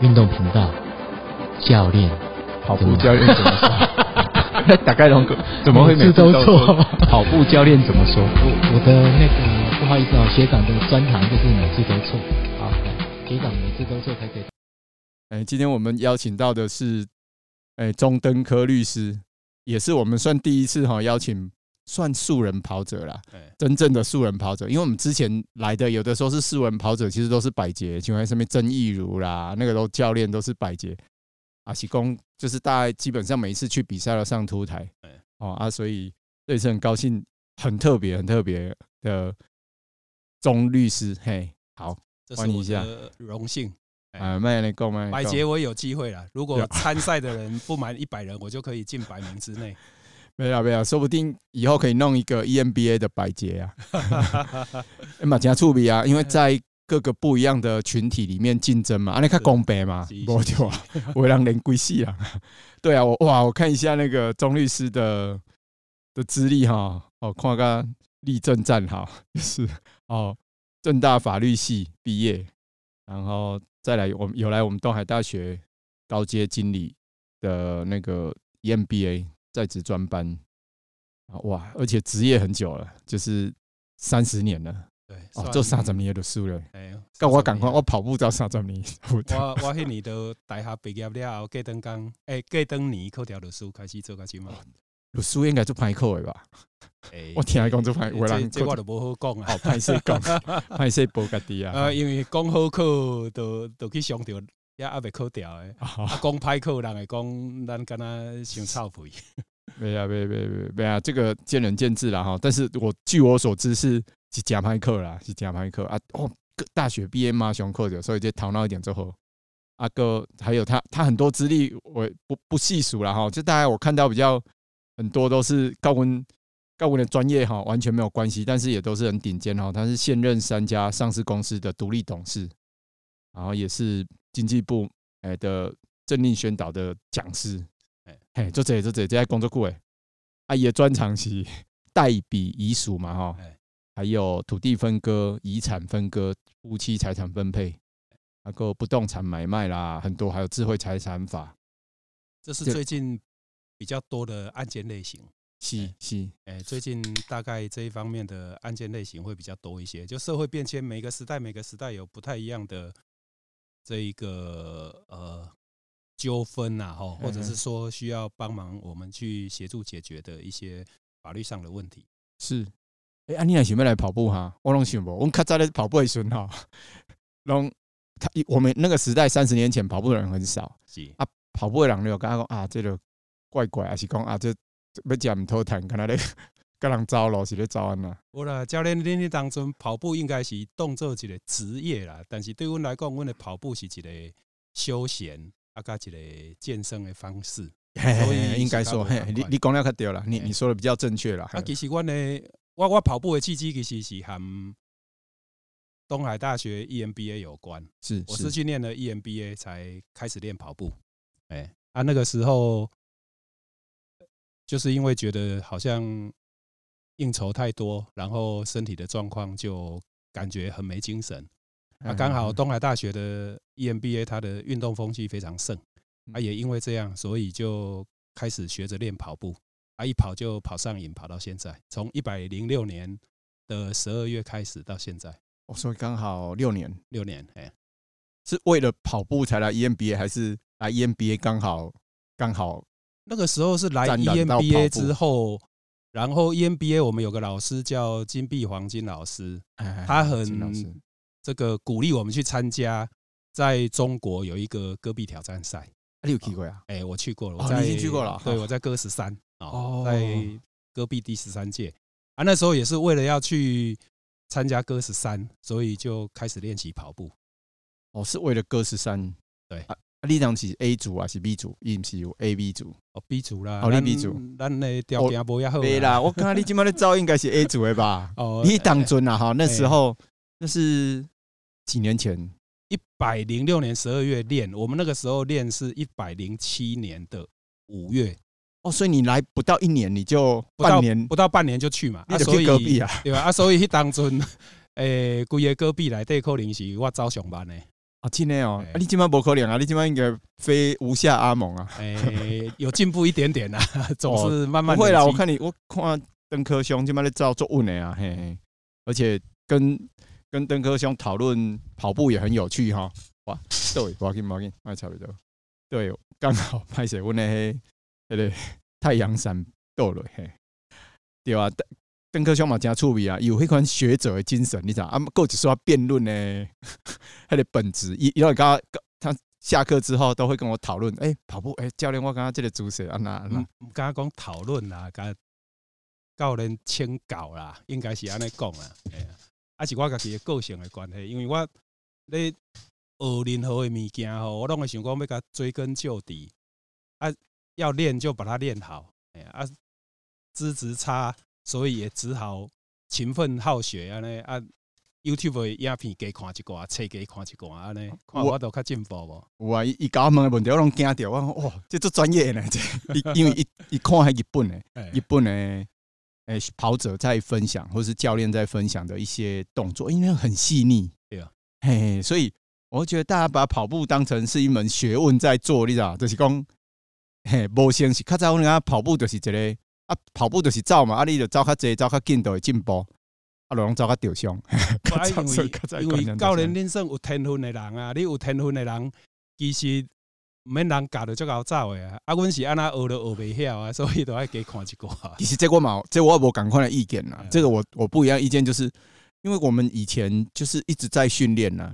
运动频道教练，跑步教练怎么说？大概龙哥 怎么会每次都错？跑步教练怎么说？我我的那个不好意思啊，学长的专长就是每次都错。好，学长每次都错才可以。哎，今天我们邀请到的是哎钟登科律师，也是我们算第一次哈邀请。算素人跑者啦，真正的素人跑者，因为我们之前来的有的时候是素人跑者，其实都是百捷，请问上面曾义儒啦，那个都教练都是百捷，阿喜公就是大概基本上每一次去比赛都上凸台，哦啊，所以这一次很高兴，很特别很特别的钟律师，嘿，好，欢迎一下，荣幸，啊，麦来讲麦，百捷我有机会了，如果参赛的人不满一百人，我就可以进百名之内。没有没有，说不定以后可以弄一个 EMBA 的百捷啊，哎嘛加触笔啊，因为在各个不一样的群体里面竞争嘛，啊，你看公平嘛，没错啊，我让连归系啊，对啊，我哇，我看一下那个钟律师的的资历哈，哦，看个立正站好，就是哦，正大法律系毕业，然后再来我们有来我们东海大学高阶经理的那个 EMBA。在职专班啊，哇！而且职业很久了，就是三十年了。对，哦，做三十年的书了。哎，跟我赶快，我跑步到三十年。我我迄年都大学毕业了后，过登工，哎，过登年考条律师开始做开始嘛。律师应该做歹考的吧？我听来讲做歹，我人这我都无好讲啊。哦，歹势讲，歹势报家己啊。呃，因为讲好课，都都去上着。也阿未扣掉诶，啊，讲歹考人会讲咱敢若想臭屁。没啊，没没没没啊，这个见仁见智啦哈。但是我据我所知是是假歹考啦，是假歹考啊。哦，大学毕业嘛，上课的，所以就头脑一点之后，阿哥还有他，他很多资历我不不细数了哈。就大概我看到比较很多都是高温高温的专业哈，完全没有关系，但是也都是很顶尖哈。他是现任三家上市公司的独立董事，然后也是。经济部哎的政令宣导的讲师，哎，做这做这这在工作过哎，阿姨的专长是代笔遗属嘛哈，还有土地分割、遗产分割、夫妻财产分配，那个不动产买卖啦，很多，还有智慧财产法，这是最近比较多的案件类型。是是，哎，最近大概这一方面的案件类型会比较多一些。就社会变迁，每个时代每个时代有不太一样的。这一个呃纠纷呐，哈，或者是说需要帮忙我们去协助解决的一些法律上的问题，是。哎，啊，你也想不来跑步哈？我拢想不，我们较早的跑步的时阵哈，拢他我们那个时代三十年前跑步的人很少，是啊，跑步的人就跟他讲啊，这个怪怪，还是讲啊，这要讲唔偷谈，看他咧。跟人走路是咧走安呐？我啦，教练，恁你当中跑步应该是当做一个职业啦，但是对阮来讲，阮的跑步是一个休闲啊，加一个健身的方式。所以应该说，嘿，你你讲了较对啦，你你说的比较正确啦。啊，其实阮的我我跑步的契机其实是和东海大学 EMBA 有关。是，我是去念了 EMBA 才开始练跑步。哎，啊，那个时候就是因为觉得好像。应酬太多，然后身体的状况就感觉很没精神。啊，刚好东海大学的 EMBA 它的运动风气非常盛，啊，也因为这样，所以就开始学着练跑步。啊，一跑就跑上瘾，跑到现在，从一百零六年的十二月开始到现在，我说刚好六年，六年，哎，是为了跑步才来 EMBA，还是来 EMBA 刚好刚好那个时候是来 EMBA 之后。然后 EMBA 我们有个老师叫金碧黄金老师，他很这个鼓励我们去参加，在中国有一个戈壁挑战赛，你有去过呀？哎，我去过了，我已经去过了。对，我在戈十三哦，在戈壁第十三届啊，那时候也是为了要去参加戈十三，所以就开始练习跑步。哦，是为了戈十三，对。啊，你当是 A 组还是 B 组？伊毋是有 A、B 组哦，B 组啦。哦，你 B 组，咱的条件无遐好。对啦，我看你今麦的招应该是 A 组的吧？哦，你当阵啦哈，那时候那是几年前，一百零六年十二月练，我们那个时候练是一百零七年的五月。哦，所以你来不到一年，你就半年不到半年就去嘛？啊，所以隔壁啊，对吧？啊，所以当阵，诶，规个隔壁内底可能是我早上班的。啊，真的哦，啊，你今晚不可能啊，你今晚应该飞无下阿蒙啊。哎、欸，有进步一点点啦，总是慢慢、哦。不会啦，我看你，我看邓科兄今晚在照做稳的啊，嘿嘿，而且跟跟邓科兄讨论跑步也很有趣哈。哇，对，我给你，我给你，我差不多。对，刚好拍摄我那嘿，对对，太阳伞到了嘿，对啊。邓科兄嘛，真趣味啊！有迄款学者的精神，你知道啊？够只说辩论呢，他 的本质。伊因为刚刚他下课之后都会跟我讨论。哎，跑步，哎，教练，我刚刚这个主持啊，那那刚刚讲讨论啦，刚教练签稿啦，应该是安尼讲啊。哎，啊是我家己的个性的关系，因为我咧学任何的物件吼，我拢会想讲要甲追根究底啊，要练就把它练好。哎呀，啊，资质差。所以也只好勤奋好学啊！呢啊，YouTube 的影片加看一寡，册加看一寡啊！呢，看我都较进步无？有啊，伊教我问的问题我拢惊掉。我讲哇，这做专业呢？这 因为一一看系日本的，日本的诶跑者在分享，或是教练在分享的一些动作，因为很细腻。对啊，嘿，所以我觉得大家把跑步当成是一门学问在做，你知道？就是讲嘿，无先是较早我们跑步就是一个。啊，跑步就是走嘛，啊，你就走较济，走较紧，就会进步。啊，拢走较着伤。因为 教练恁算有天分的人啊，你有天分的人，其实毋免人教着足够走诶啊。啊，阮是安那学都学袂晓啊，所以都爱加看一寡。其实这个嘛，这我无共款的意见啦。这个我我不一样意见，就是因为我们以前就是一直在训练呐。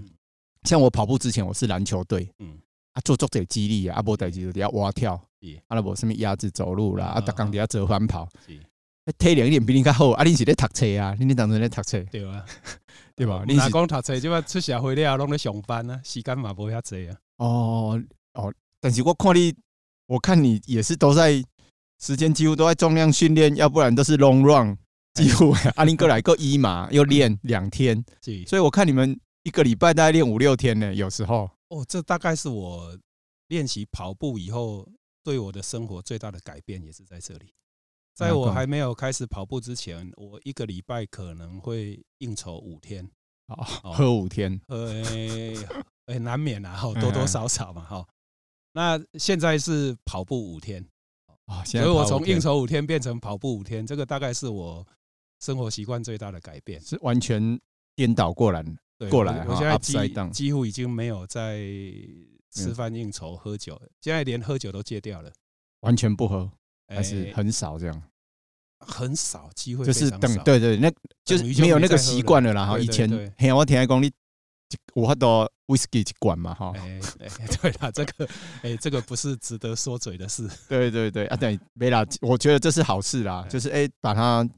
像我跑步之前，我是篮球队，嗯，啊，做足者激励啊，啊，无代志就底下蛙跳。阿拉无什么鸭子走路啦，啊，逐工底下折返跑，体能一点比你较好。啊，你是咧读册啊？你你当初咧读册？对啊，对吧？你是讲读册，即摆出社会了，拢咧上班啊，时间嘛无遐济啊。哦哦，但是我看你，我看你也是都在时间几乎都在重量训练，要不然都是 long run，几乎。阿林哥来个一嘛又练 两天，所以我看你们一个礼拜大概练五六天呢，有时候。哦，这大概是我练习跑步以后。对我的生活最大的改变也是在这里。在我还没有开始跑步之前，我一个礼拜可能会应酬五天，喝五天，呃，难免啊，多多少少嘛，哈。那现在是跑步五天，所以我从应酬五天变成跑步五天，这个大概是我生活习惯最大的改变，是完全颠倒过来，过来。我现在几几乎已经没有在。吃饭应酬喝酒，现在连喝酒都戒掉了，完全不喝，还是很少这样，很少机会，就是等对对，那就是没有那个习惯了啦。哈，以前嘿，我听讲你我喝多威士忌一罐嘛，哈，哎，对 了，这个哎，这个不是值得说嘴的事。对对对啊，对，没啦，我觉得这是好事啦，就是哎，把它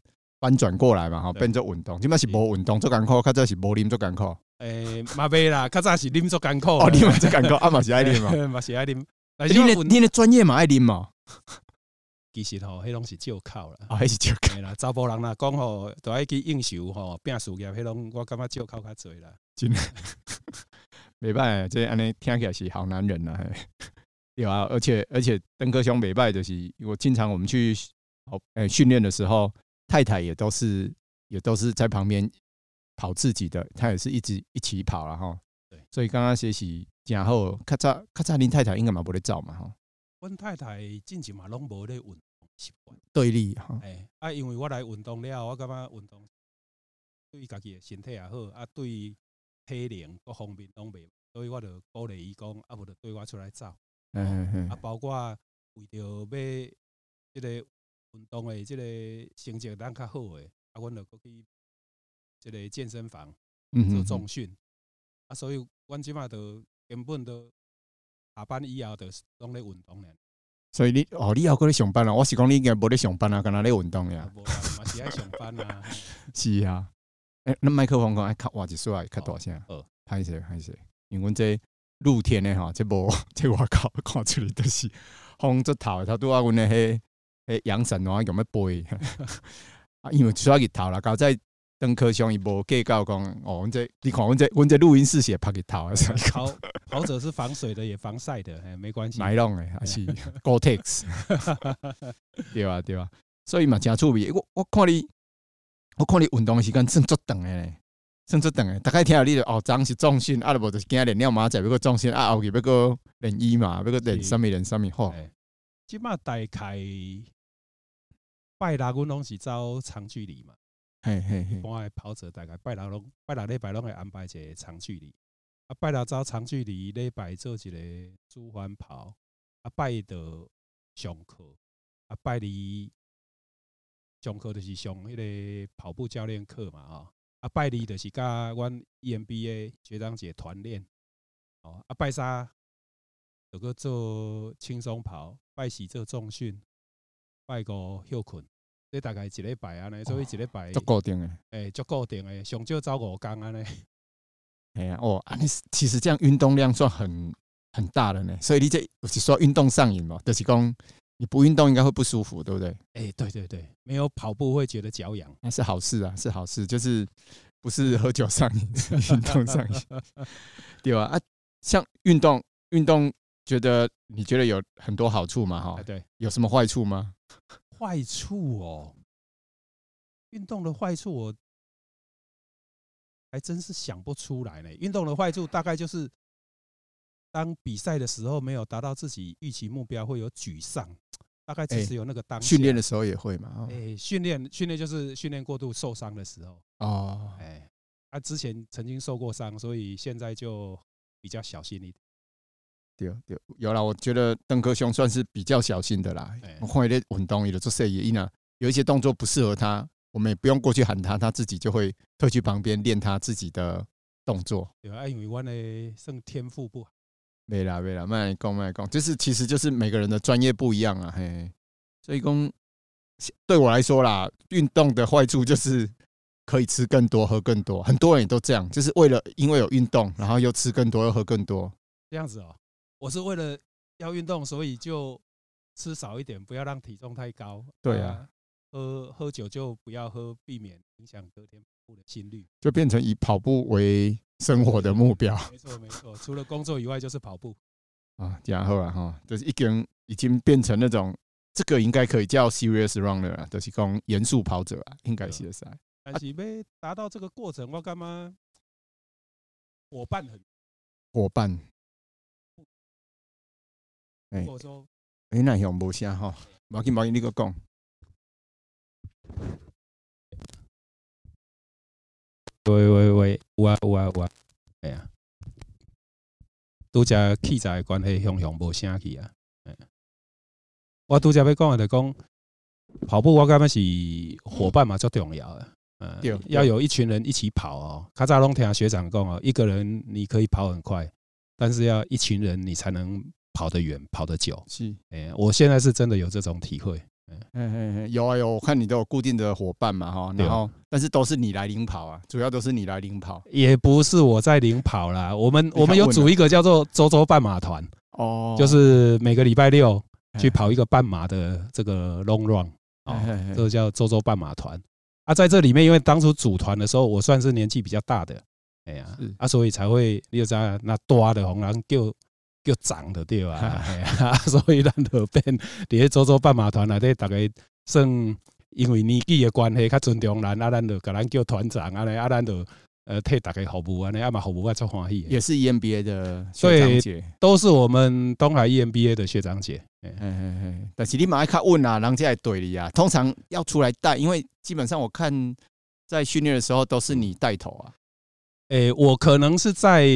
翻转过来嘛，哈，变做运动，起码是无运动做艰苦，较早是无啉做艰苦。诶，嘛袂啦，较早是啉足艰苦。哦，啉嘛足艰苦，啊嘛是爱啉嘛，嘛是爱啉。你的你的专业嘛爱啉嘛？其实吼，迄拢是借口啦。哦，迄是借口啦。查甫人啦，讲吼，都爱去应酬吼，拼事业，迄拢我感觉借口较侪啦。真的，袂歹，这安尼听起来是好男人呐。有啊，而且而且登哥兄袂歹，就是我经常我们去哦诶训练的时候，太太也都是也都是在旁边。跑自己的，他也是一直一起跑了哈。对，所以刚刚学习然后，咔嚓咔嚓，林太太应该嘛不会走嘛哈。阮太太近期嘛拢无咧运动习惯，对立哈。哎，啊，因为我来运动了，我感觉运动对家己的身体也好，啊，对体能各方面拢袂，所以我就鼓励伊讲，啊，无就对我出来走。嗯嗯。啊，包括为着要这个运动的这个成绩当较好诶，啊，阮就过去。这个健身房做重训啊，所以阮即马都根本都下班以后都拢咧运动咧。所以你哦，你还搁咧上班啊？我是讲你应该无咧上班啊，干那咧运动呀？无啊，嘛是爱上班啊。是啊，诶，那麦克风讲爱较话一说爱较大声。呃，歹势歹势，因为阮这露天的吼，这无这外口看出来都是风遮头，他拄啊，阮的迄迄阳伞侬用要背 啊，因为出啊日头啦，搞在。邓科兄伊无计较讲哦，阮这你看阮这阮这录音室写拍给他，跑跑者是防水的也防晒的，哎，没关系。买弄诶，还是 Gore-Tex，对啊对啊，所以嘛真趣味。我我看你，我看你运动的时间算足长诶。甚至等诶，大概听下你的哦，早是重训，啊，无就是今日练了马仔，要个重训，啊，后期要个练衣嘛，要个练什么练什么吼。即马大概拜六，阮拢是走长距离嘛。嘿嘿嘿，一般的跑者大概拜六拢拜六礼拜拢会安排一个长距离。啊，拜六走长距离，礼拜做一个主环跑。啊，拜一上课，啊，拜二上课就是上迄个跑步教练课嘛，啊，啊，拜二就是甲阮 EMBA 学长姐团练，哦，啊，拜三有个做轻松跑，拜四做重训，拜五休困，这大概一礼拜安尼，所以一礼拜足固定诶，诶，足固定诶，上少走五工安尼。哎呀，哦，啊，你其实这样运动量算很很大的呢，所以你这我是说运动上瘾嘛，就是讲。你不运动应该会不舒服，对不对？哎、欸，对对对，没有跑步会觉得脚痒，那是好事啊，是好事，就是不是喝酒上瘾，运动上瘾，对吧？啊，像运动，运动，觉得你觉得有很多好处嘛？哈，对，有什么坏处吗？坏处哦，运动的坏处我还真是想不出来呢。运动的坏处大概就是。当比赛的时候没有达到自己预期目标，会有沮丧，大概只是有那个当训练的时候也会嘛？哎，训练训练就是训练过度受伤的时候哦。哎，他之前曾经受过伤，所以现在就比较小心一点。对对，有啦，我觉得邓科兄算是比较小心的啦。我换一点运动，有的做设计，因为有一些动作不适合他，我们也不用过去喊他，他自己就会退去旁边练他自己的动作。对啊，因为我的剩天赋不好。没啦没啦，慢来讲慢来讲，就是其实就是每个人的专业不一样啊，嘿，所以讲对我来说啦，运动的坏处就是可以吃更多喝更多，很多人也都这样，就是为了因为有运动，然后又吃更多又喝更多，这样子哦。我是为了要运动，所以就吃少一点，不要让体重太高。对啊，喝喝酒就不要喝，避免影响隔天跑步的心率，就变成以跑步为。生活的目标，没错没错，除了工作以外就是跑步啊。然后啊哈，就是一个人已经变成那种，这个应该可以叫 serious runner 啊，就是讲严肃跑者啊，应该是噻。但是要达到这个过程，我干嘛？伙伴很伙伴。哎，我说，哎，那样无声哈，冇紧冇紧，你个讲。喂喂喂，有啊有啊有啊，哎呀，拄只器材关系，熊熊无声气啊。我拄只要讲的，就讲跑步，我感觉是伙伴嘛，最重要的。嗯，要有一群人一起跑哦。卡扎龙听学长讲哦，一个人你可以跑很快，但是要一群人你才能跑得远、跑得久。是，哎，我现在是真的有这种体会。嗯嗯嗯，有啊有，我看你都有固定的伙伴嘛哈，然后但是都是你来领跑啊，主要都是你来领跑，也不是我在领跑啦。我们我们有组一个叫做周周半马团哦，就是每个礼拜六去跑一个半马的这个 long run 啊，这个叫周周半马团啊。在这里面，因为当初组团的时候，我算是年纪比较大的，哎呀啊，所以才会你就知道那多的红狼就。就长的对吧？所以咱就变伫咧周周半马团内底，大概算因为年纪的关系，较尊重咱，啊，咱就甲咱叫团长啊，咧啊，咱就呃替大家服务啊，咧啊嘛服务啊，足欢喜。也是 EMBA 的学长姐，都是我们东海 EMBA 的学长姐。嘿嘿嘿，但是你马爱卡问啊，人家来队里啊，通常要出来带，因为基本上我看在训练的时候都是你带头啊。诶，我可能是在。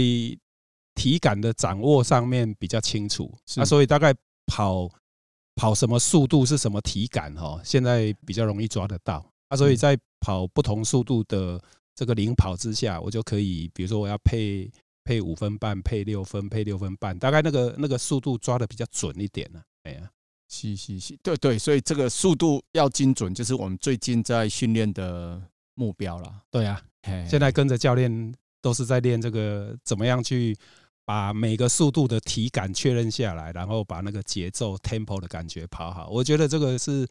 体感的掌握上面比较清楚，啊，所以大概跑跑什么速度是什么体感哦，现在比较容易抓得到。啊，所以在跑不同速度的这个领跑之下，我就可以，比如说我要配配五分半，配六分，配六分半，大概那个那个速度抓的比较准一点呢。哎呀，是是是，对对，所以这个速度要精准，就是我们最近在训练的目标了。对啊，现在跟着教练都是在练这个怎么样去。把每个速度的体感确认下来，然后把那个节奏 tempo 的感觉跑好，我觉得这个是，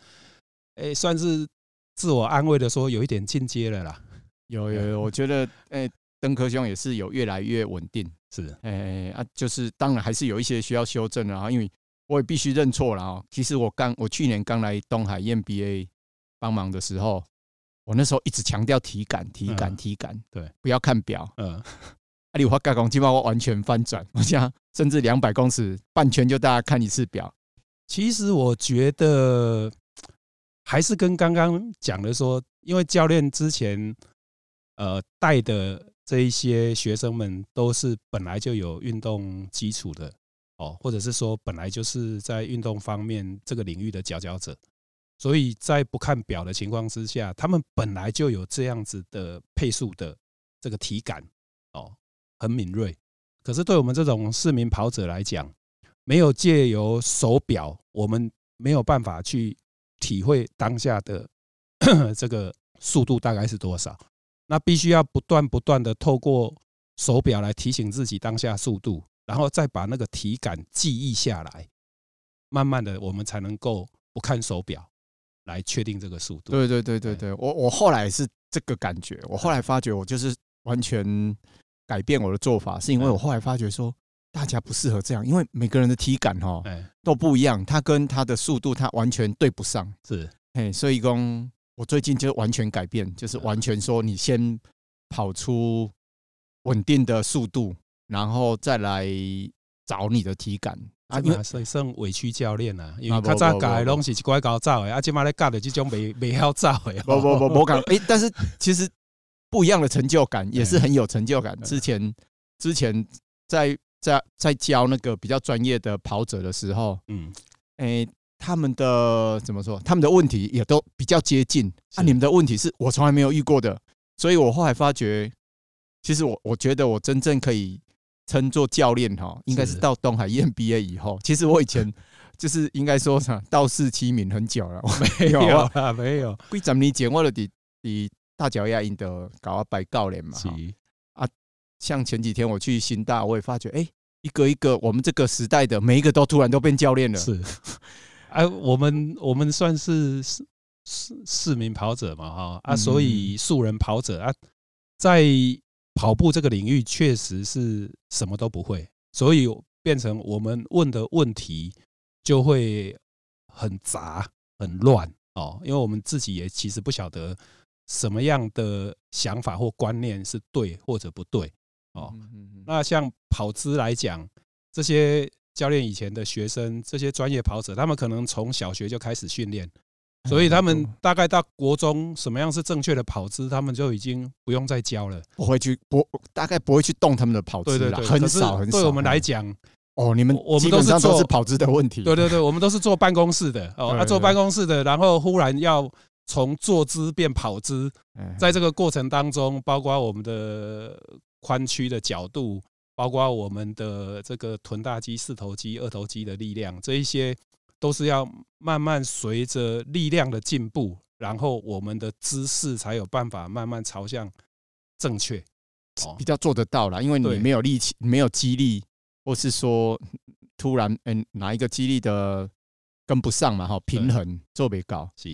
诶，算是自我安慰的说，有一点进阶了啦。有有有，我觉得，诶，登科兄也是有越来越稳定。是，诶啊，就是当然还是有一些需要修正的啊，因为我也必须认错了啊。其实我刚我去年刚来东海 EMBA 帮忙的时候。我那时候一直强调体感，体感，体感，对，不要看表。嗯，阿里华加工基本上我完全翻转，我想甚至两百公尺半圈就大家看一次表。其实我觉得还是跟刚刚讲的说，因为教练之前呃带的这一些学生们都是本来就有运动基础的哦，或者是说本来就是在运动方面这个领域的佼佼者。所以在不看表的情况之下，他们本来就有这样子的配速的这个体感哦，很敏锐。可是对我们这种市民跑者来讲，没有借由手表，我们没有办法去体会当下的 这个速度大概是多少。那必须要不断不断的透过手表来提醒自己当下速度，然后再把那个体感记忆下来，慢慢的我们才能够不看手表。来确定这个速度。对对对对对，我我后来是这个感觉。我后来发觉，我就是完全改变我的做法，是因为我后来发觉说，大家不适合这样，因为每个人的体感哈都不一样，他跟他的速度他完全对不上。是，哎，所以讲，我最近就完全改变，就是完全说，你先跑出稳定的速度，然后再来找你的体感。啊，因为所以算委屈教练啊，因为较早教的拢是一拐搞走的，啊，今麦咧教的这种没没好走的。不不不不讲，哎，但是其实不一样的成就感也是很有成就感。之前之前在在在教那个比较专业的跑者的时候，嗯，哎，他们的怎么说？他们的问题也都比较接近。啊，你们的问题是我从来没有遇过的，所以我后来发觉，其实我我觉得我真正可以。称作教练哈，应该是到东海 EMBA 以后。其实我以前 就是应该说啥道士七名很久了，我没有啊，没有。几十年前我的底底大脚丫印的搞啊摆教练嘛。啊，像前几天我去新大，我也发觉，哎，一个一个我们这个时代的每一个都突然都变教练了。是，哎，我们我们算是市市市民跑者嘛哈啊，所以素人跑者啊，在。跑步这个领域确实是什么都不会，所以变成我们问的问题就会很杂、很乱哦。因为我们自己也其实不晓得什么样的想法或观念是对或者不对哦。那像跑姿来讲，这些教练以前的学生，这些专业跑者，他们可能从小学就开始训练。所以他们大概到国中，什么样是正确的跑姿，他们就已经不用再教了。不会去不大概不会去动他们的跑姿了，很少很少。对我们来讲，哦，你们我们都是都是跑姿的问题。对对对，我们都是坐办公室的哦，他坐办公室的，然后忽然要从坐姿变跑姿，在这个过程当中，包括我们的髋屈的角度，包括我们的这个臀大肌、四头肌、二头肌的力量，这一些。都是要慢慢随着力量的进步，然后我们的姿势才有办法慢慢朝向正确，比较做得到啦。因为你没有力气，没有肌力，或是说突然嗯哪一个肌力的跟不上嘛，哈，平衡做不高，是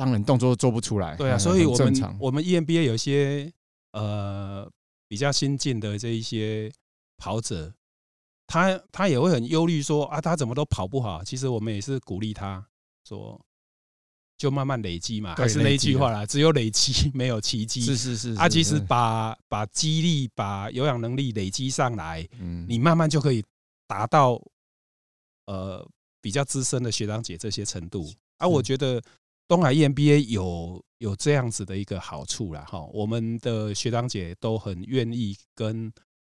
当然动作做不出来。对啊，所以我们我们 EMBA 有一些呃比较新进的这一些跑者。他他也会很忧虑说啊，他怎么都跑不好。其实我们也是鼓励他说，就慢慢累积嘛，还是那一句话啦，只有累积没有奇迹。是是是，啊，其实把把肌力、把有氧能力累积上来，你慢慢就可以达到呃比较资深的学长姐这些程度。啊，我觉得东海 EMBA 有有这样子的一个好处啦。哈，我们的学长姐都很愿意跟。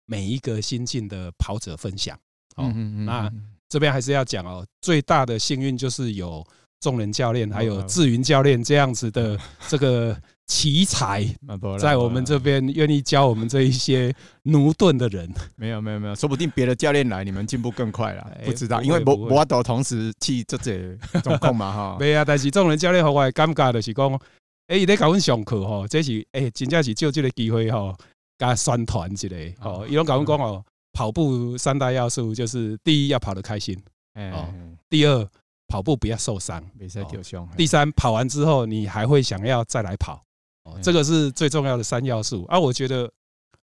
每一个新进的跑者分享，哦，那这边还是要讲哦，最大的幸运就是有众人教练还有志云教练这样子的 这个奇才，在我们这边愿意教我们这一些奴钝的人。没有没有没有，说不定别的教练来，你们进步更快了。不知道，因为我我都同时去这这总控嘛 哈。没啊，但是种人教练和我尴尬的是讲，哎，你在搞阮上课哈，这是哎，真正是借这个机会哈。加宣传之类，哦，伊拢甲阮讲哦，跑步三大要素就是：第一要跑得开心，哦，第二跑步不要受伤，第三跑完之后你还会想要再来跑，哦，这个是最重要的三要素。啊，我觉得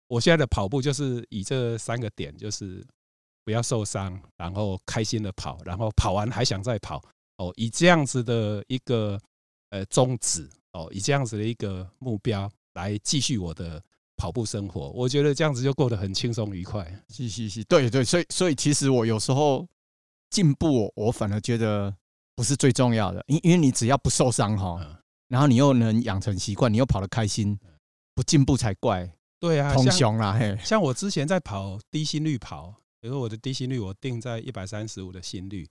我现在的跑步就是以这三个点，就是不要受伤，然后开心的跑，然后跑完还想再跑，哦，以这样子的一个呃宗旨。哦，以这样子的一个目标来继续我的跑步生活，我觉得这样子就过得很轻松愉快。是是是，对对，所以所以其实我有时候进步，我反而觉得不是最重要的，因因为你只要不受伤哈，然后你又能养成习惯，你又跑得开心，不进步才怪。对啊，通雄啦，嘿，像我之前在跑低心率跑，比如说我的低心率我定在一百三十五的心率，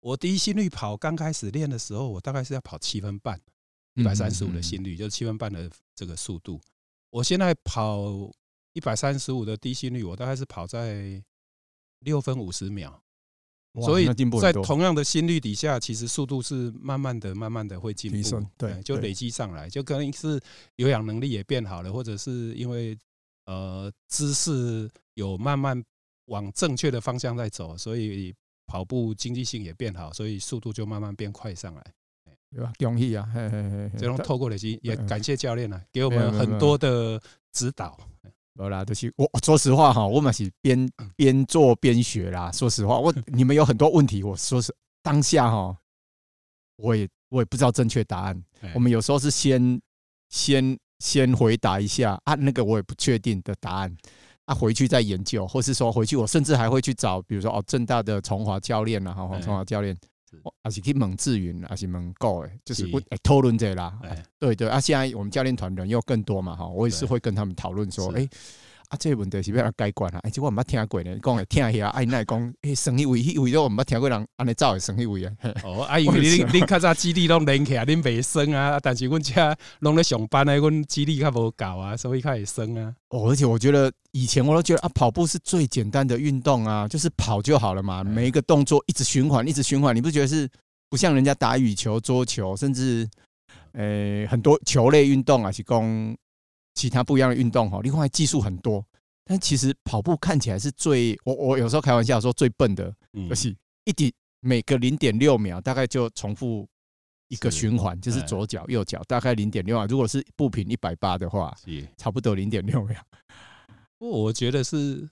我低心率跑刚开始练的时候，我大概是要跑七分半。一百三十五的心率，就是七分半的这个速度。我现在跑一百三十五的低心率，我大概是跑在六分五十秒。所以，在同样的心率底下，其实速度是慢慢的、慢慢的会进步。对，就累积上来，就可能是有氧能力也变好了，或者是因为呃姿势有慢慢往正确的方向在走，所以跑步经济性也变好，所以速度就慢慢变快上来。对吧？容易啊，嘿嘿嘿这种透过累积，也感谢教练啊，给我们很多的指导。好啦，就是我说实话哈，我们是边边做边学啦。说实话，我 你们有很多问题，我说是当下哈，我也我也不知道正确答案。我们有时候是先先先回答一下啊，那个我也不确定的答案啊，回去再研究，或是说回去我甚至还会去找，比如说哦，正大的崇华教练啊，哈，崇华教练。还是去问志云，还是问狗诶，就是我讨论这啦。对对啊，现在我们教练团人又更多嘛哈，我也是会跟他们讨论说，哎。啊，这个问题是要改观啊！而且我没听过呢，讲会听一下。哎，那讲，哎，生一位，一位都我没听过人安尼走的生一位啊。哦，啊，因为恁恁较早基地拢练起来，恁袂酸啊。但是阮家拢咧上班呢，阮基地较无够啊，所以较会酸啊。哦，而且我觉得以前我都觉得啊，跑步是最简单的运动啊，就是跑就好了嘛，每一个动作一直循环，一直循环，你不觉得是不像人家打羽球、桌球，甚至诶很多球类运动啊，是讲。其他不一样的运动哈，另外技术很多，但其实跑步看起来是最我我有时候开玩笑说最笨的，就是一点每个零点六秒大概就重复一个循环，就是左脚右脚大概零点六秒，如果是步频一百八的话，差不多零点六秒。不过我觉得是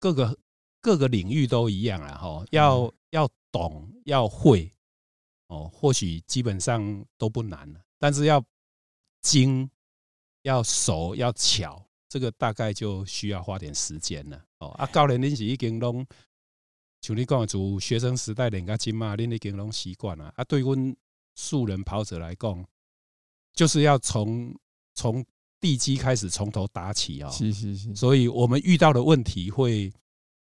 各个各个领域都一样啊，哈，要要懂要会哦，或许基本上都不难，但是要精。要熟要巧，这个大概就需要花点时间了。哦，啊，教练恁是已经拢像你讲的，从学生时代练到今嘛，恁已经拢习惯了。啊，对阮素人跑者来讲，就是要从从地基开始从头打起哦。是是是。所以我们遇到的问题会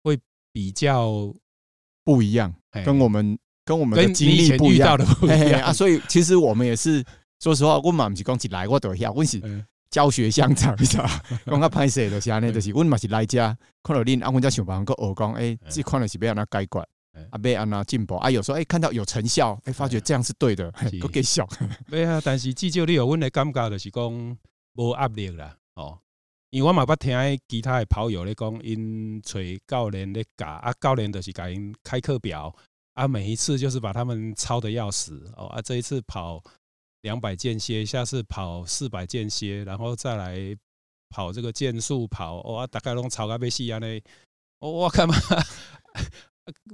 会比较不一样，跟我们跟我们的经历不一样的不一 样啊。所以其实我们也是，说实话，我嘛不是讲起来我都晓，我是。教学相长，你知道？讲较歹势就是安尼，就是阮嘛是来遮看到恁，啊，阮才想办法搁学讲，诶，即款的是要安怎解决，啊，要安怎进步，啊，有时候哎看到有成效，哎，发觉这样是对的，搁继续。对啊，但是至少你有阮的感觉，就是讲无压力啦，哦，因为我嘛捌听其他的跑友咧讲，因找教练咧教，啊，教练就是甲因开课表，啊，每一次就是把他们操的要死，哦，啊，这一次跑。两百间歇，下次跑四百间歇，然后再来跑这个间速跑，哇，大概拢超个被死安尼，我干嘛？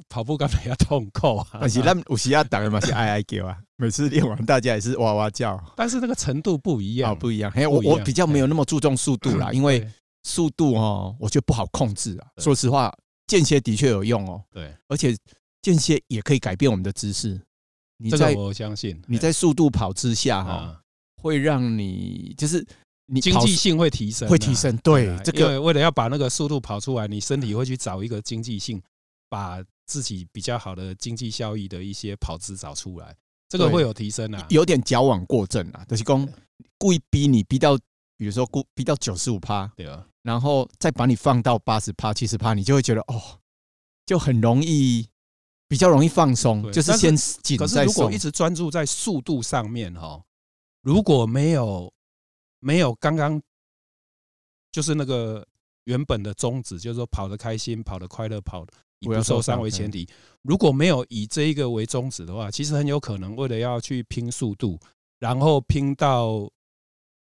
跑步干嘛要痛苦啊？但是咱有时啊，大家嘛是哀哀叫啊，每次练完大家也是哇哇叫。但是那个程度不一样，不一样。嘿，我我比较没有那么注重速度啦，因为速度哦，我觉得不好控制啊。说实话，间歇的确有用哦，对，而且间歇也可以改变我们的姿势。你在我相信你在速度跑之下哈，会让你就是你经济性会提升，会提升。对，这个为了要把那个速度跑出来，你身体会去找一个经济性，把自己比较好的经济效益的一些跑姿找出来，这个会有提升啊。有点矫枉过正啊，就是讲故意逼你逼到，比如说故逼到九十五趴，对啊，然后再把你放到八十趴、七十趴，你就会觉得哦，就很容易。比较容易放松，就是先紧。可是如果一直专注在速度上面哈，如果没有没有刚刚就是那个原本的宗旨，就是说跑得开心、跑得快乐、跑以不受伤为前提，如果没有以这一个为宗旨的话，其实很有可能为了要去拼速度，然后拼到。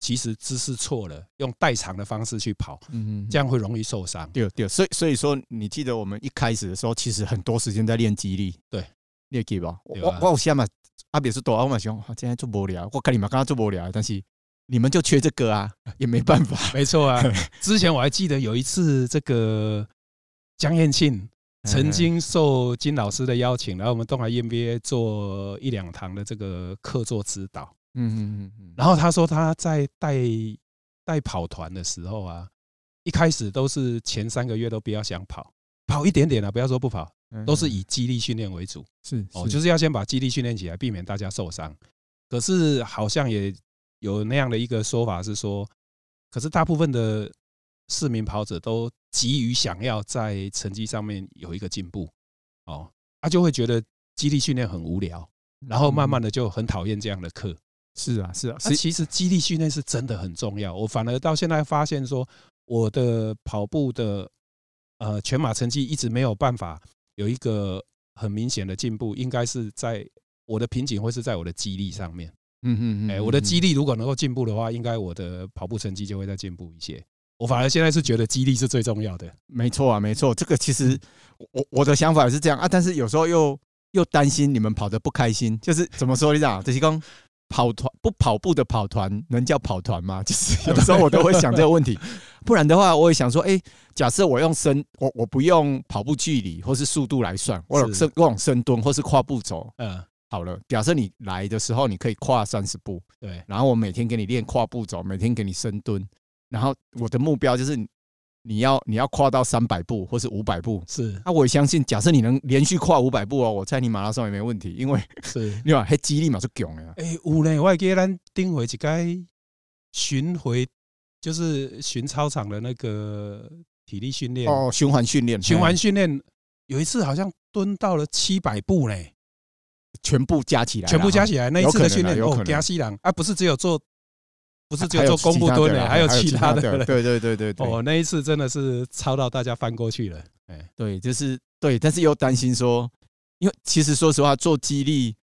其实姿势错了，用代偿的方式去跑，嗯嗯，这样会容易受伤。对对，所以所以说，你记得我们一开始的时候，其实很多时间在练肌力，对，练肌吧。我我我现在嘛，阿别是多啊，我嘛想，今天做无聊，我跟你们刚刚做无聊，但是你们就缺这个啊，也没办法。没错啊，之前我还记得有一次，这个江彦庆曾经受金老师的邀请，来我们东海 EMBA 做一两堂的这个课座指导。嗯嗯嗯，然后他说他在带带跑团的时候啊，一开始都是前三个月都不要想跑，跑一点点啊，不要说不跑。都是以肌力训练为主，是哦，就是要先把肌力训练起来，避免大家受伤。可是好像也有那样的一个说法是说，可是大部分的市民跑者都急于想要在成绩上面有一个进步，哦，他就会觉得激励训练很无聊，然后慢慢的就很讨厌这样的课。是啊，是啊，那其实肌力训练是真的很重要。我反而到现在发现说，我的跑步的呃全马成绩一直没有办法。有一个很明显的进步，应该是在我的瓶颈会是在我的肌力上面。嗯嗯嗯，哎，我的肌力如果能够进步的话，应该我的跑步成绩就会再进步一些。我反而现在是觉得激励是最重要的。没错啊，没错，这个其实我我的想法是这样啊，但是有时候又又担心你们跑得不开心，就是怎么说你讲，这是讲。跑团不跑步的跑团能叫跑团吗？就是有时候我都会想这个问题，不然的话，我也想说，哎，假设我用深，我我不用跑步距离或是速度来算，我用深，我用深蹲或是跨步走，嗯，好了，假设你来的时候你可以跨三十步，对，然后我每天给你练跨步走，每天给你深蹲，然后我的目标就是。你要你要跨到三百步或是五百步，是。那我相信，假设你能连续跨五百步哦，我猜你马拉松也没问题，因为是。你看，还肌力嘛是强的呀。哎，有呢，我还记得咱顶回一个巡回，就是巡操场的那个体力训练。哦，循环训练，循环训练，有一次好像蹲到了七百步嘞，全部加起来，全部加起来那一次的训练哦，加西郎啊，不是只有做。不是只有做弓步蹲的，还有其他的。对对对对对。哦，那一次真的是操到大家翻过去了。哎，对，就是对，但是又担心说，因为其实说实话，做肌力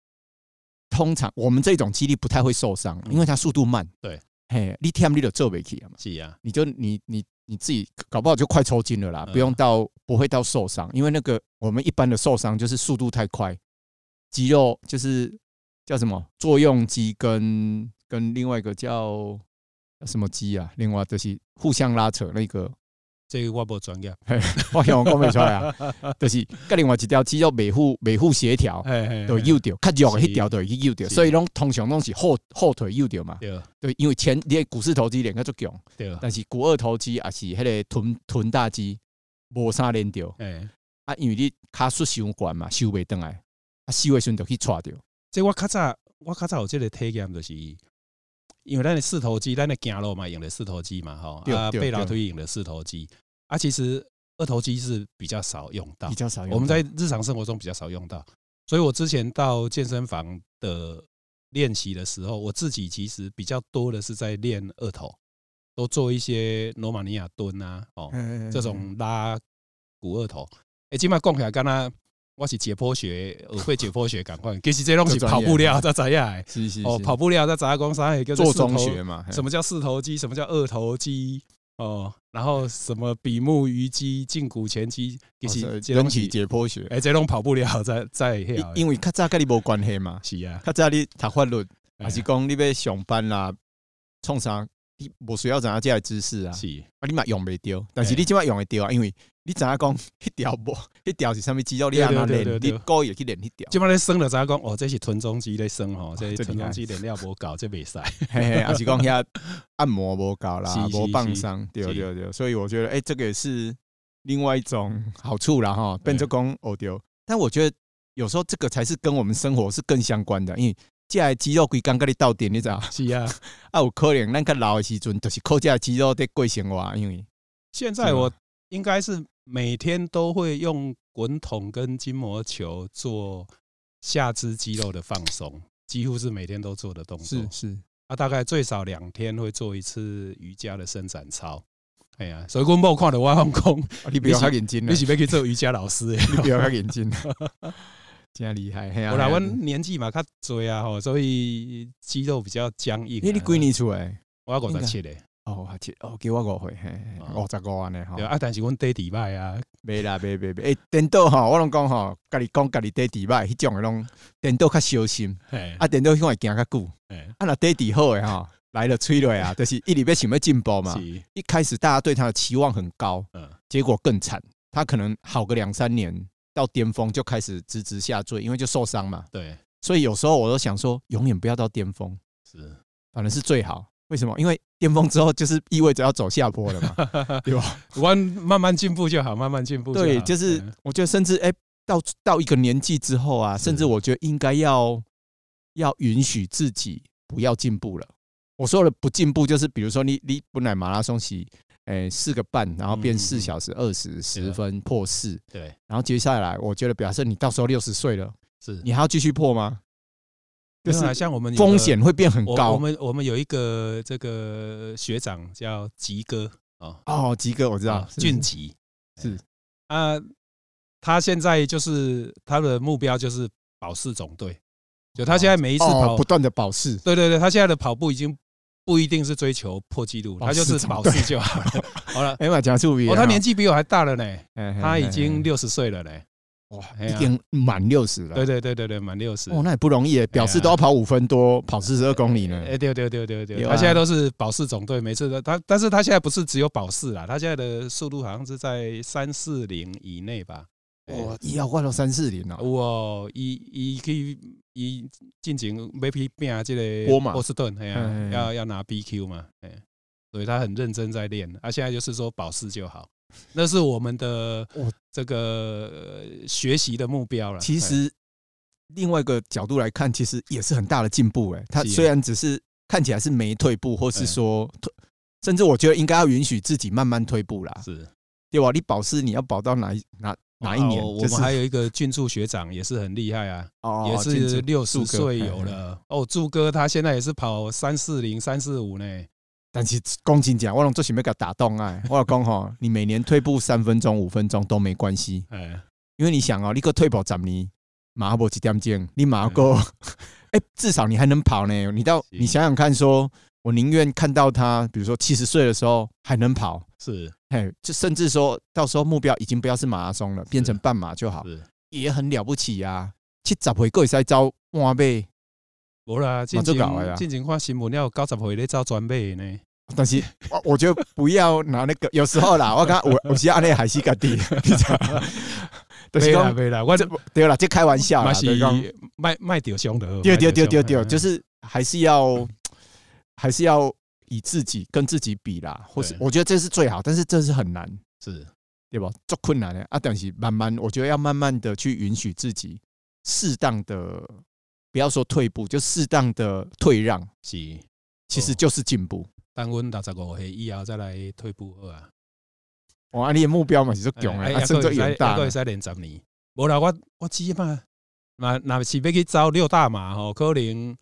通常我们这种肌力不太会受伤，因为它速度慢。对，嘿，你天你的做不起啊嘛。是啊，你就你你你自己搞不好就快抽筋了啦，不用到不会到受伤，因为那个我们一般的受伤就是速度太快，肌肉就是叫什么作用肌跟。跟另外一个叫什么鸡啊？另外就是互相拉扯那个，这个我不专业，我想我讲不出来啊。就是跟另外一条肌肉维护维护协调，都右掉，较弱的一条都右掉，所以拢通常拢是后后腿右掉嘛。对，因为前你股四头肌练较足强，对，但是股二头肌也是迄个臀臀大肌无啥练掉。哎，啊，因为你卡速伤悬嘛，收袂转来，啊，收的时阵就去踹掉。这我较早我较早有这个体验就是。因为咱的四头肌，咱的走路嘛用的四头肌嘛，哈啊，背老推用的四头肌啊，其实二头肌是比较少用到，比较少用。我们在日常生活中比较少用到，所以我之前到健身房的练习的时候，我自己其实比较多的是在练二头，都做一些罗马尼亚蹲啊，哦，这种拉股二头。哎，今麦讲起来，刚刚。我是解剖学，我会解剖学，赶快。其实这东西跑步了再怎样？是是哦，跑步了再怎样？讲啥？也叫做中学嘛。什么叫四头肌？什么叫二头肌？哦，然后什么比目鱼肌、胫骨前肌？其实人体解剖学。哎，这种跑步了 在在因为较早跟你无关系嘛。是啊，较早你读法律，还是讲你要上班啦，创啥？你无需要怎样这样姿势啊？是啊，你嘛用袂掉，但是你即马用会掉啊，因为。你知影讲？一条无，一条是啥物肌肉？你安怎练？你故意去练一条。即摆咧算了，知影讲？哦，这是臀中肌咧算吼，这臀中肌练了无够，这袂使。嘿 嘿，还是讲遐按摩无够啦，无放松。对对对，所以我觉得，哎，这个也是另外一种好处啦哈。变做讲哦对，但我觉得有时候这个才是跟我们生活是更相关的，因为这肌肉规刚甲你到点，你知道？是啊，啊有可能咱较老的时阵，就是靠这肌肉在过生活，因为现在我应该是。每天都会用滚筒跟筋膜球做下肢肌肉的放松，几乎是每天都做的动作。是是，啊，大概最少两天会做一次瑜伽的伸展操。哎呀，所以我冇看到我放空，你不要开眼睛，你是要去做瑜伽老师？你不要开眼睛，真厉害。我来 我年纪嘛，较多啊，吼所以肌肉比较僵硬。你几年出来？我要五十七嘞。哦，哦，给我误会，嘿，五十五万呢，哈。啊，但是阮爹地歹啊，没啦，没没没，诶，电脑哈，我拢讲哈，家己讲家己爹地歹，迄种诶拢电脑较小心，啊，电脑迄种会行较久，啊，那爹地好诶哈，来了催泪啊，就是一直要想要进步嘛。一开始大家对他的期望很高，嗯，结果更惨，他可能好个两三年到巅峰就开始直直下坠，因为就受伤嘛。对，所以有时候我都想说，永远不要到巅峰，是，反正是最好。为什么？因为巅峰之后就是意味着要走下坡了嘛，对吧？弯慢慢进步就好，慢慢进步。对，就是我觉得甚至哎，到到一个年纪之后啊，甚至我觉得应该要要允许自己不要进步了。我说的不进步，就是比如说你你本来马拉松是哎四个半，然后变四小时二十十分破四，对。然后接下来，我觉得表示你到时候六十岁了，是你还要继续破吗？就是像我们风险会变很高。我们我们有一个这个学长叫吉哥哦。哦，吉哥我知道，俊吉。是。啊，他现在就是他的目标就是保四总队，就他现在每一次跑不断的保四，对对对，他现在的跑步已经不一定是追求破纪录，他就是保四就好了。好了，哎，我讲注意哦，他年纪比我还大了呢，他已经六十岁了嘞。哇，已经满六十了。对对对对对，满六十。哦，那也不容易，表示都要跑五分多，跑四十二公里呢。哎，对对对对对，他现在都是保四总队，每次都他，但是他现在不是只有保四啦，他现在的速度好像是在三四零以内吧。哇，一要换到三四零了。哇，一一可以一进行 VP 变啊，这个波士顿，哎呀，要要拿 BQ 嘛，哎，所以他很认真在练，他现在就是说保四就好。那是我们的这个学习的目标了。其实另外一个角度来看，其实也是很大的进步。哎，他虽然只是看起来是没退步，或是说退，甚至我觉得应该要允许自己慢慢退步啦。是，对吧？你保四你要保到哪一哪哪一年？我们还有一个俊柱学长也是很厉害啊，也是六十岁有了。哦，柱哥他现在也是跑三四零三四五呢。但是公斤讲，我拢做想要给他打动哎，我讲吼，你每年退步三分钟、五分钟都没关系，哎，因为你想哦，你个退步十年，马不几点钟，你马个，哎，至少你还能跑呢。你到你想想看，说我宁愿看到他，比如说七十岁的时候还能跑，是，哎，就甚至说到时候目标已经不要是马拉松了，变成半马就好，也很了不起呀。七十岁够会使走半马。无啦，进前进前看新闻了，九十岁咧走专马呢。但是，我我觉得不要拿那个，有时候啦，我刚我我是按那海西格蒂，你知道吗？对啦对啦，我这对了，这开玩笑啦，是卖卖掉兄的，对对对对对，就是还是要还是要以自己跟自己比啦，或是我觉得这是最好，但是这是很难，是对吧？做困难的啊，但是慢慢，我觉得要慢慢的去允许自己适当的。不要说退步，就适当的退让，是，其实就是进步。等阮六十五岁以后再来退步好啊。哇，你的目标嘛是说强啊，甚至远大，可以再练十年。无啦，我我只嘛，那那是要去走六大马吼，可能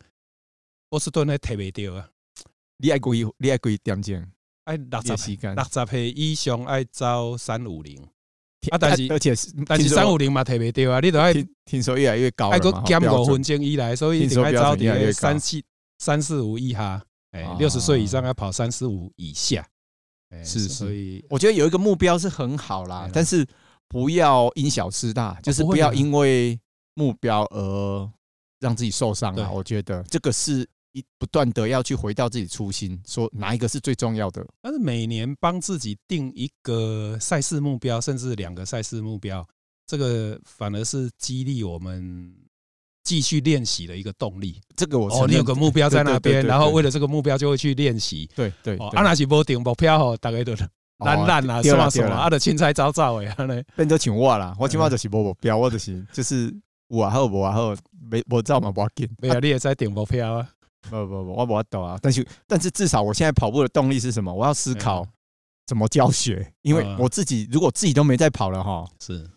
波士顿咧提袂到啊。你爱几？你爱几点钟？爱六十时间，六十岁以上爱走三五零。啊，但是而且但是三五零嘛，特别低啊，你都爱听说越来越高，还个减五分钟以来，所以一定要找点三七三四五以下，哎，六十岁以上要跑三四五以下，是，所以我觉得有一个目标是很好啦，但是不要因小失大，就是不要因为目标而让自己受伤啊。我觉得这个是。不断的要去回到自己初心，说哪一个是最重要的？但是每年帮自己定一个赛事目标，甚至两个赛事目标，这个反而是激励我们继续练习的一个动力。这个我哦，你有个目标在那边，然后为了这个目标就会去练习。对对，啊，那是无定目标吼，大概都烂烂啊，什么什么啊，的青菜早早的啊，变做像我啦，我起码就是无目标，我就是就是有啊好，无啊好，没无走嘛，无要紧。没有，你也在定目标啊。不不不，我不懂啊。但是但是至少我现在跑步的动力是什么？我要思考怎么教学，因为我自己如果自己都没在跑了哈，是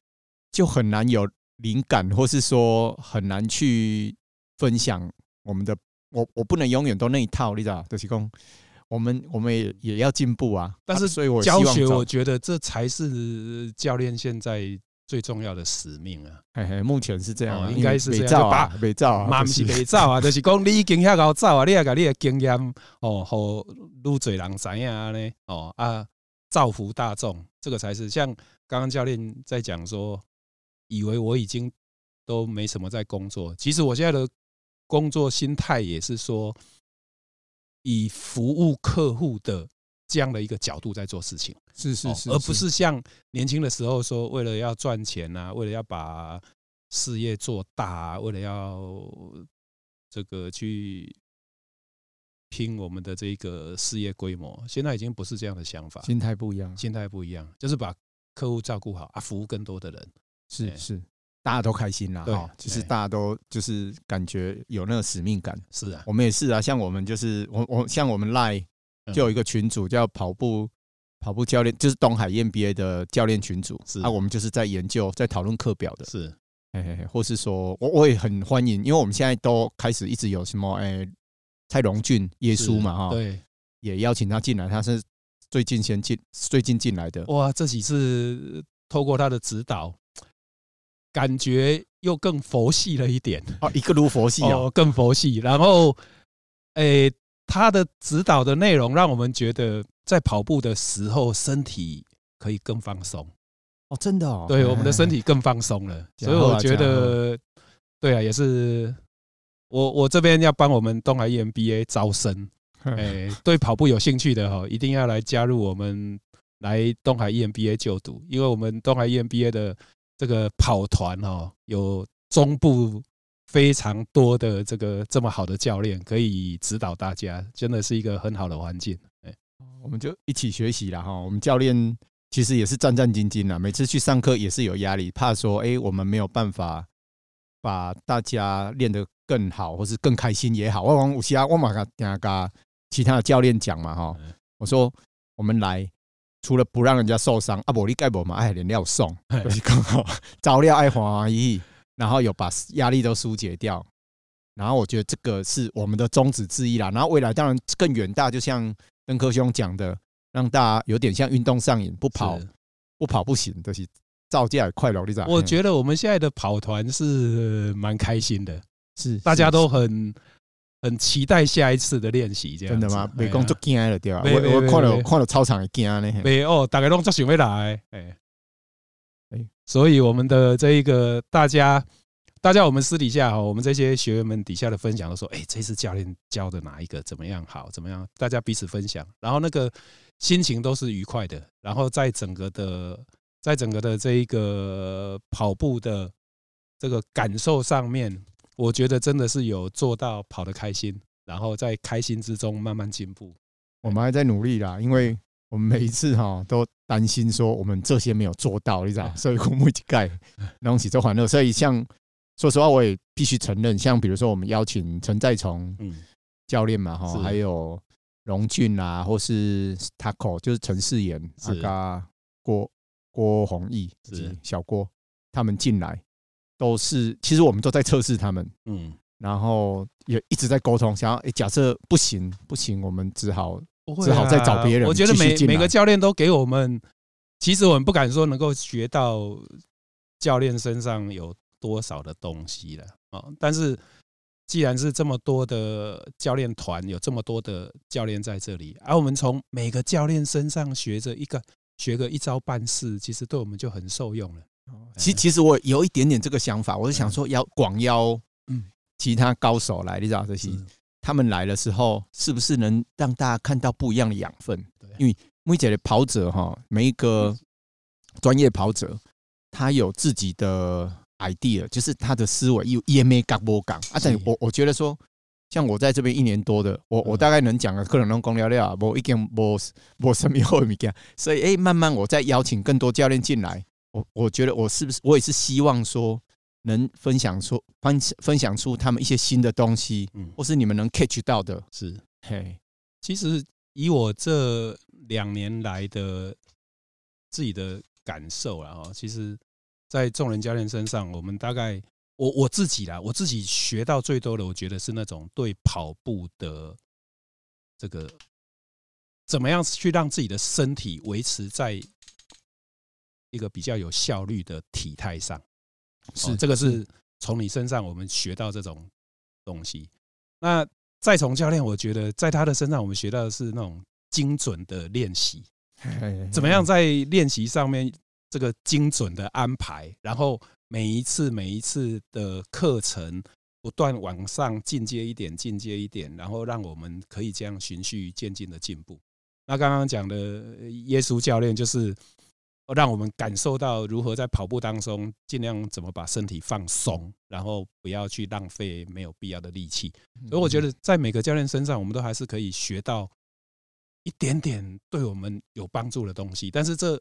就很难有灵感，或是说很难去分享我们的。我我不能永远都那一套，你知道？就是说，我们我们也也要进步啊。但是所以我教学，我觉得这才是教练现在最重要的使命啊。嘿嘿，目前是这样、啊，应该是这样。照啊，没照啊，嘛不是没照啊，就是讲你已经遐高照啊，你也甲你的经验哦，好愈侪人知影呢哦啊，造福大众，这个才是像刚刚教练在讲说，以为我已经都没什么在工作，其实我现在的工作心态也是说，以服务客户的。这样的一个角度在做事情，是是是，而不是像年轻的时候说，为了要赚钱啊，为了要把事业做大，为了要这个去拼我们的这个事业规模。现在已经不是这样的想法，心态不一样，心态不一样，就是把客户照顾好啊，服务更多的人，是是，大家都开心啦。对，就是大家都就是感觉有那个使命感。是啊，我们也是啊，像我们就是我我像我们赖。就有一个群组叫跑步跑步教练，就是东海 EMBA 的教练群组。是啊，我们就是在研究，在讨论课表的。是，嘿嘿嘿，或是说，我我也很欢迎，因为我们现在都开始一直有什么，哎，蔡荣俊耶稣嘛，哈，对，也邀请他进来，他是最近先进，最近进来的。哇，这几次透过他的指导，感觉又更佛系了一点。哦，一个如佛系哦，更佛系。然后，哎。他的指导的内容让我们觉得，在跑步的时候身体可以更放松。哦，真的哦，对，我们的身体更放松了，所以我觉得，对啊，也是我我这边要帮我们东海 EMBA 招生，哎，对跑步有兴趣的哈，一定要来加入我们来东海 EMBA 就读，因为我们东海 EMBA 的这个跑团哈，有中部。非常多的这个这么好的教练可以指导大家，真的是一个很好的环境。哎，我们就一起学习了哈。我们教练其实也是战战兢兢的，每次去上课也是有压力，怕说哎，我们没有办法把大家练得更好，或是更开心也好。我往我其他我马上听他其他的教练讲嘛哈。我说我们来除了不让人家受伤，啊不你盖不嘛爱连料送，就是刚好早料爱华一。然后有把压力都疏解掉，然后我觉得这个是我们的宗旨之一啦。然后未来当然更远大，就像登科兄讲的，让大家有点像运动上瘾，不跑不跑不行，就是造价快乐，你知道？我觉得我们现在的跑团是蛮开心的，是大家都很很期待下一次的练习，这样真的吗？美工作惊了对吧？我我看了看了操场也惊呢。没哦，大家都做想要来，哎。所以我们的这一个大家，大家我们私底下哈，我们这些学员们底下的分享都说，哎，这次教练教的哪一个怎么样好，怎么样？大家彼此分享，然后那个心情都是愉快的。然后在整个的，在整个的这一个跑步的这个感受上面，我觉得真的是有做到跑得开心，然后在开心之中慢慢进步。我们还在努力啦，因为。我们每一次哈都担心说我们这些没有做到，你知道，所以枯木一盖，然后起周欢乐。所以像说实话，我也必须承认，像比如说我们邀请陈在崇教练嘛哈，还有荣俊啊，或是 Taco，就是陈世炎、阿嘎、郭郭宏毅、小郭他们进来，都是其实我们都在测试他们，嗯，然后也一直在沟通，想要诶，假设不行不行，我们只好。只好再找别人。我觉得每每个教练都给我们，其实我们不敢说能够学到教练身上有多少的东西了啊。但是既然是这么多的教练团，有这么多的教练在这里，而我们从每个教练身上学着一个，学个一招半式，其实对我们就很受用了。其其实我有一点点这个想法，我是想说要广邀嗯其他高手来，你知道这些。他们来的时候，是不是能让大家看到不一样的养分？因为目前的跑者哈，每一个专业跑者，他有自己的 idea，就是他的思维有 EMA 讲不讲啊？但我我觉得说，像我在这边一年多的，我我大概能讲的可能能讲聊聊，我已经没没 什么后面，所以哎，慢慢我再邀请更多教练进来，我我觉得我是不是我也是希望说。能分享出分分享出他们一些新的东西，嗯，或是你们能 catch 到的，是嘿。其实以我这两年来的自己的感受啊，哈，其实，在众人教练身上，我们大概我我自己啦，我自己学到最多的，我觉得是那种对跑步的这个怎么样去让自己的身体维持在一个比较有效率的体态上。是这个是从你身上我们学到这种东西。那再从教练，我觉得在他的身上我们学到的是那种精准的练习，怎么样在练习上面这个精准的安排，然后每一次每一次的课程不断往上进阶一点，进阶一点，然后让我们可以这样循序渐进的进步。那刚刚讲的耶稣教练就是。让我们感受到如何在跑步当中尽量怎么把身体放松，然后不要去浪费没有必要的力气。所以我觉得在每个教练身上，我们都还是可以学到一点点对我们有帮助的东西。但是这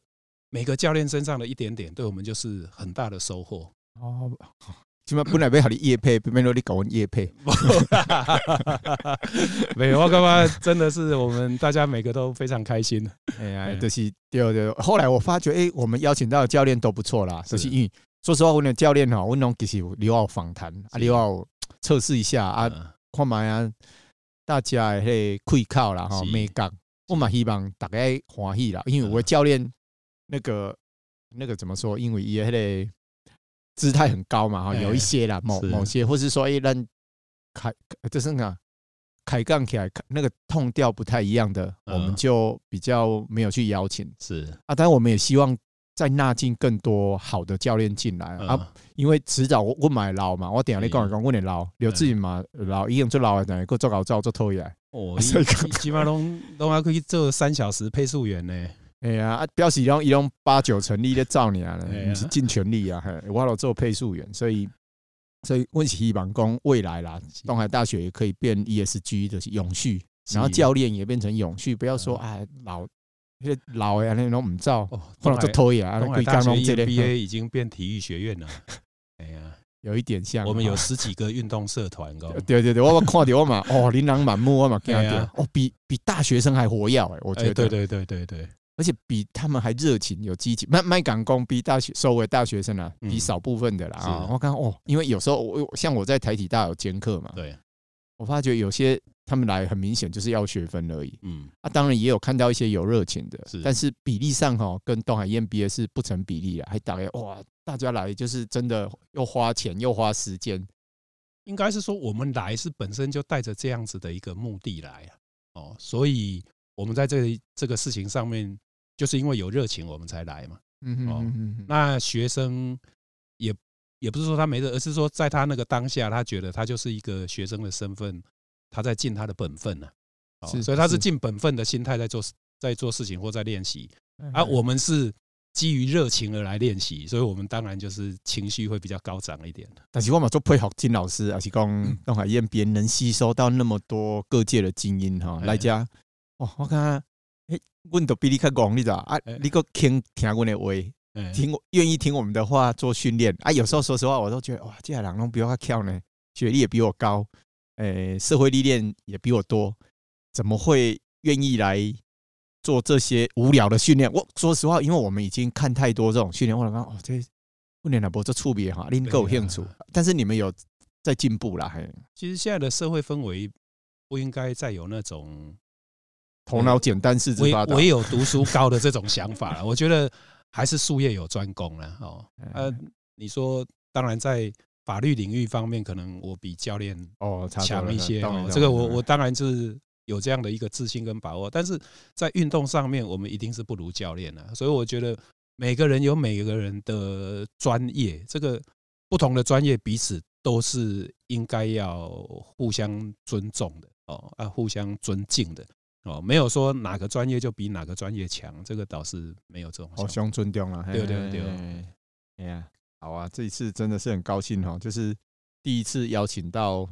每个教练身上的一点点，对我们就是很大的收获。哦。起码本来要和你夜配，没有你搞完夜配，没有，我刚刚真的是我们大家每个都非常开心。哎呀，就是对对。后来我发觉，哎，我们邀请到的教练都不错啦。就是因为说实话，我们的教练哈，我侬其实留奥访谈啊，留奥测试一下啊，看嘛呀，大家诶可以靠啦哈，没讲。我嘛希望大家欢喜啦，因为我的教练那个那个怎么说？因为伊迄个。姿态很高嘛哈，有一些啦，某某些，或是说，一让开就是那开杠起来，那个痛调不太一样的，我们就比较没有去邀请。是啊，当然我们也希望再纳进更多好的教练进来啊，因为迟早我我买老嘛，我等下你讲我讲，我的老刘志颖嘛，老已经做老了，等下做搞照做拖起来。哦，所以起码拢拢还可以做三小时配速员呢。哎呀，啊，表示用一种八九成力在造你啊，你是尽全力啊，我要做配速员，所以，所以我希望讲未来啦，东海大学也可以变 ESG 的永续，然后教练也变成永续，不要说哎老，那老呀那种唔照，后来就推啊，东海大学 EMBA 已经变体育学院了，哎呀，有一点像，我们有十几个运动社团，对对对，我看到我嘛，哦，琳琅满目，我嘛惊到，哦，比比大学生还活跃哎，我觉得，对对对对对。而且比他们还热情有激情，卖卖港工比大学收为大学生啊，比少部分的啦啊。我看哦，因为有时候我像我在台体大有兼课嘛，对，我发觉有些他们来很明显就是要学分而已。嗯，啊，当然也有看到一些有热情的，但是比例上哈，跟东海 EMBA 是不成比例啊。还大概哇，大家来就是真的又花钱又花时间，应该是说我们来是本身就带着这样子的一个目的来啊。哦，所以我们在这这个事情上面。就是因为有热情，我们才来嘛。嗯嗯，那学生也也不是说他没热，而是说在他那个当下，他觉得他就是一个学生的身份，他在尽他的本分呢。是，所以他是尽本分的心态在做在做事情或在练习。而我们是基于热情而来练习，所以我们当然就是情绪会比较高涨一点。但是我们做配合金老师，而且讲东海燕别人能吸收到那么多各界的精英哈来家，哦，我看。问都比你较广，你知道啊？你个听听我的话，听愿意听我们的话做训练啊。有时候说实话，我都觉得哇，这些人都比我强呢，学历也比我高，诶，社会历练也比我多，怎么会愿意来做这些无聊的训练？我说实话，因为我们已经看太多这种训练，我讲哦，这训练了不这触别哈，你够兴趣，但是你们有在进步啦。嘿，其实现在的社会氛围不应该再有那种。头脑简单四肢发达，唯有读书高的这种想法了。我觉得还是术业有专攻了哦。呃，你说，当然在法律领域方面，可能我比教练哦强一些哦。这个我我当然是有这样的一个自信跟把握。但是在运动上面，我们一定是不如教练了。所以我觉得每个人有每个人的专业，这个不同的专业彼此都是应该要互相尊重的哦，啊，互相尊敬的。哦，没有说哪个专业就比哪个专业强，这个倒是没有这种。互相尊重了，对对对，哎呀，好啊，这一次真的是很高兴哈，就是第一次邀请到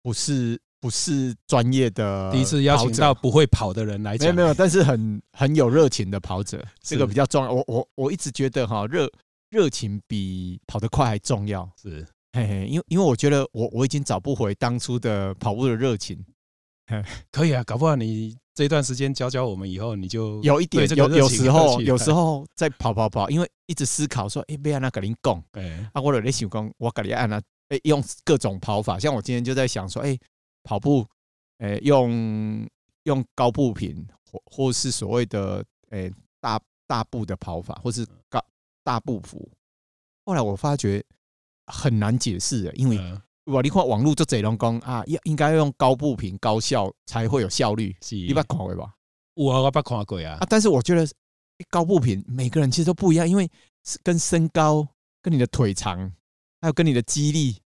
不是不是专业的，第一次邀请到不会跑的人来讲，没有没有，但是很很有热情的跑者，这个比较重要。我我我一直觉得哈，热热情比跑得快还重要。是，嘿嘿，因为因为我觉得我我已经找不回当初的跑步的热情。可以啊，搞不好你这段时间教教我们，以后你就有一点有有时候有时候在跑跑跑，因为一直思考说，哎，别让他跟你讲，哎，啊，我有在想讲，我跟你按啊，哎，用各种跑法，像我今天就在想说，哎，跑步，哎，用用高步频或或是所谓的，哎，大大步的跑法，或是高大步幅。后来我发觉很难解释，因为我你看网络就这种讲啊，要应该要用高步频高效才会有效率。你把看过吧？我我把看过啊。啊，但是我觉得高步频每个人其实都不一样，因为跟身高、跟你的腿长，还有跟你的肌力，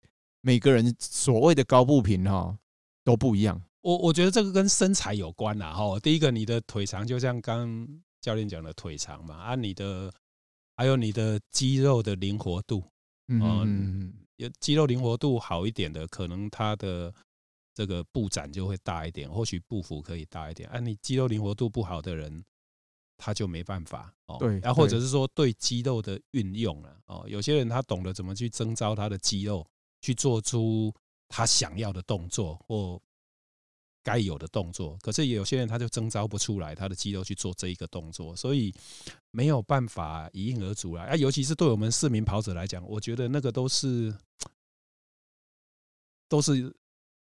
每个人所谓的高步频哈都不一样。我我觉得这个跟身材有关啦哈。第一个，你的腿长，就像刚教练讲的腿长嘛，啊，你的还有你的肌肉的灵活度，嗯，有肌肉灵活度好一点的，可能他的这个步展就会大一点，或许步幅可以大一点。啊，你肌肉灵活度不好的人，他就没办法哦。对，然后或者是说对肌肉的运用了哦，有些人他懂得怎么去征召他的肌肉，去做出他想要的动作或。该有的动作，可是有些人他就征召不出来他的肌肉去做这一个动作，所以没有办法一应而足啦啊。尤其是对我们市民跑者来讲，我觉得那个都是都是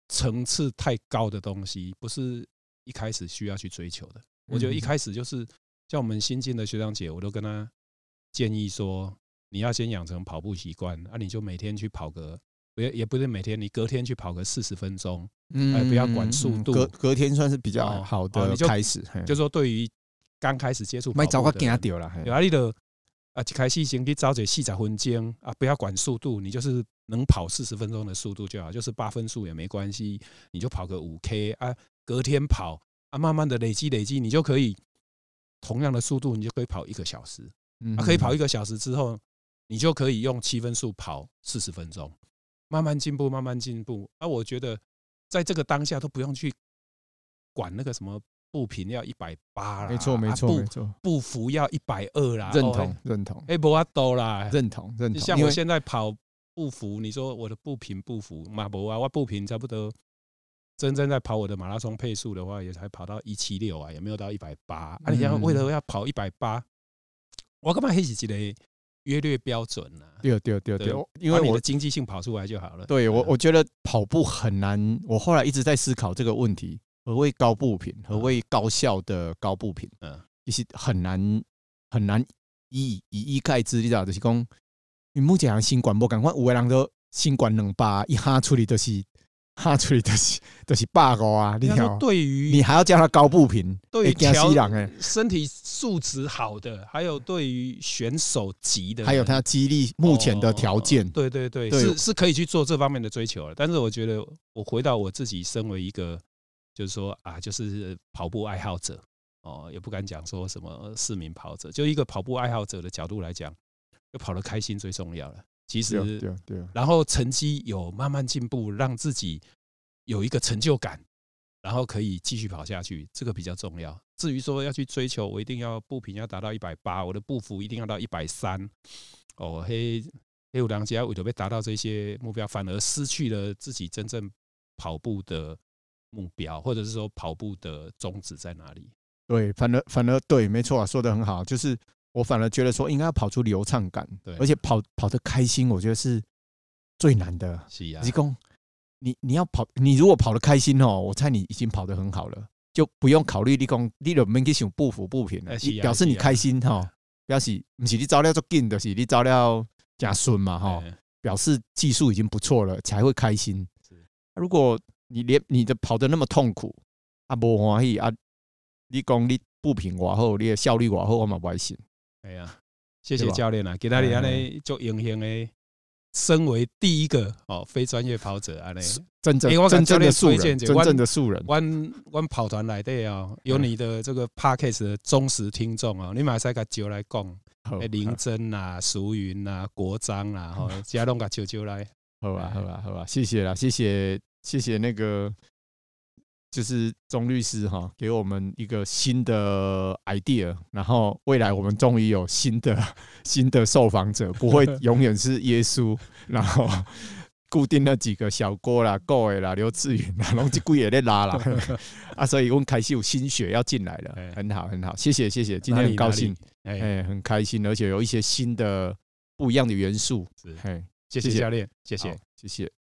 层次太高的东西，不是一开始需要去追求的。我觉得一开始就是像我们新进的学长姐，我都跟他建议说，你要先养成跑步习惯啊，你就每天去跑个。也也不是每天，你隔天去跑个四十分钟，嗯，不要管速度，隔隔天算是比较好的开始。就说对于刚开始接触，没早个惊掉了，有啊，你的啊，一开始先去找点细仔分钟啊，不要管速度，你就是能跑四十分钟的速度就好，就是八分速也没关系，你就跑个五 K 啊，隔天跑啊，慢慢的累积累积，你就可以同样的速度，你就可以跑一个小时，啊，可以跑一个小时之后，你就可以用七分速跑四十分钟。慢慢进步，慢慢进步。啊，我觉得在这个当下都不用去管那个什么步频要一百八啦，没错没错没错，步幅要一百二啦，认同认同。哎，不阿多啦，认同认同。像我现在跑步幅，你说我的步频步幅嘛不啊，我步频差不多，真正在跑我的马拉松配速的话，也才跑到一七六啊，也没有到一百八。啊，你要为了要跑一百八，我干嘛黑起来？约略标准了，对对对对，因为我的经济性跑出来就好了。对我，我觉得跑步很难。我后来一直在思考这个问题：何谓高步频？何谓高效的高步频？嗯，其实很难很难一以一概之。你知道，就是讲，你目前新冠不赶快，五个人都新冠两百一哈出来都是。哈，出来都是都是 bug 啊！你看，对于你还要叫他高步频，对于调身体素质好的，还有对于选手级的，还有他激励目前的条件，对对对，是是可以去做这方面的追求的。但是我觉得，我回到我自己身为一个，就是说啊，就是跑步爱好者哦，也不敢讲说什么市民跑者，就一个跑步爱好者的角度来讲，就跑得开心最重要了。其实，对对，然后成绩有慢慢进步，让自己有一个成就感，然后可以继续跑下去，这个比较重要。至于说要去追求，我一定要步频要达到一百八，我的步幅一定要到一百三，哦，黑黑五郎家为了被达到这些目标，反而失去了自己真正跑步的目标，或者是说跑步的宗旨在哪里？对，反而反而对，没错啊，说的很好，就是。我反而觉得说应该要跑出流畅感，对，而且跑跑得开心，我觉得是最难的。是啊，你你要跑，你如果跑得开心哦，我猜你已经跑得很好了，就不用考虑你讲你都没去想步幅不平了，表示你开心哈，表示不是你招料做紧的，是你招料加顺嘛哈，表示技术已经不错了，才会开心。如果你连你的跑得那么痛苦，啊不欢喜啊，你讲你步频往后，你的效率我后，我嘛不爱信。哎呀，谢谢教练啊，给他的安尼做荣幸诶，身为第一个哦非专业跑者安尼，真正真正的素人，真正的素人。弯弯跑团来的啊，有你的这个 Podcast 的忠实听众啊，你马上甲叫来讲，林真呐、淑云啊、国璋呐，吼，加拢甲叫叫来，好吧，好吧，好吧，谢谢啦，谢谢，谢谢那个。就是钟律师哈，给我们一个新的 idea，然后未来我们终于有新的新的受访者，不会永远是耶稣，然后固定那几个小郭啦、郭伟啦、刘志云啦，然后这几也在拉啦啊，所以我们开始有新血要进来了，很好很好，谢谢谢谢，今天很高兴，哎，很开心，而且有一些新的不一样的元素，是，谢谢教练，谢谢谢谢。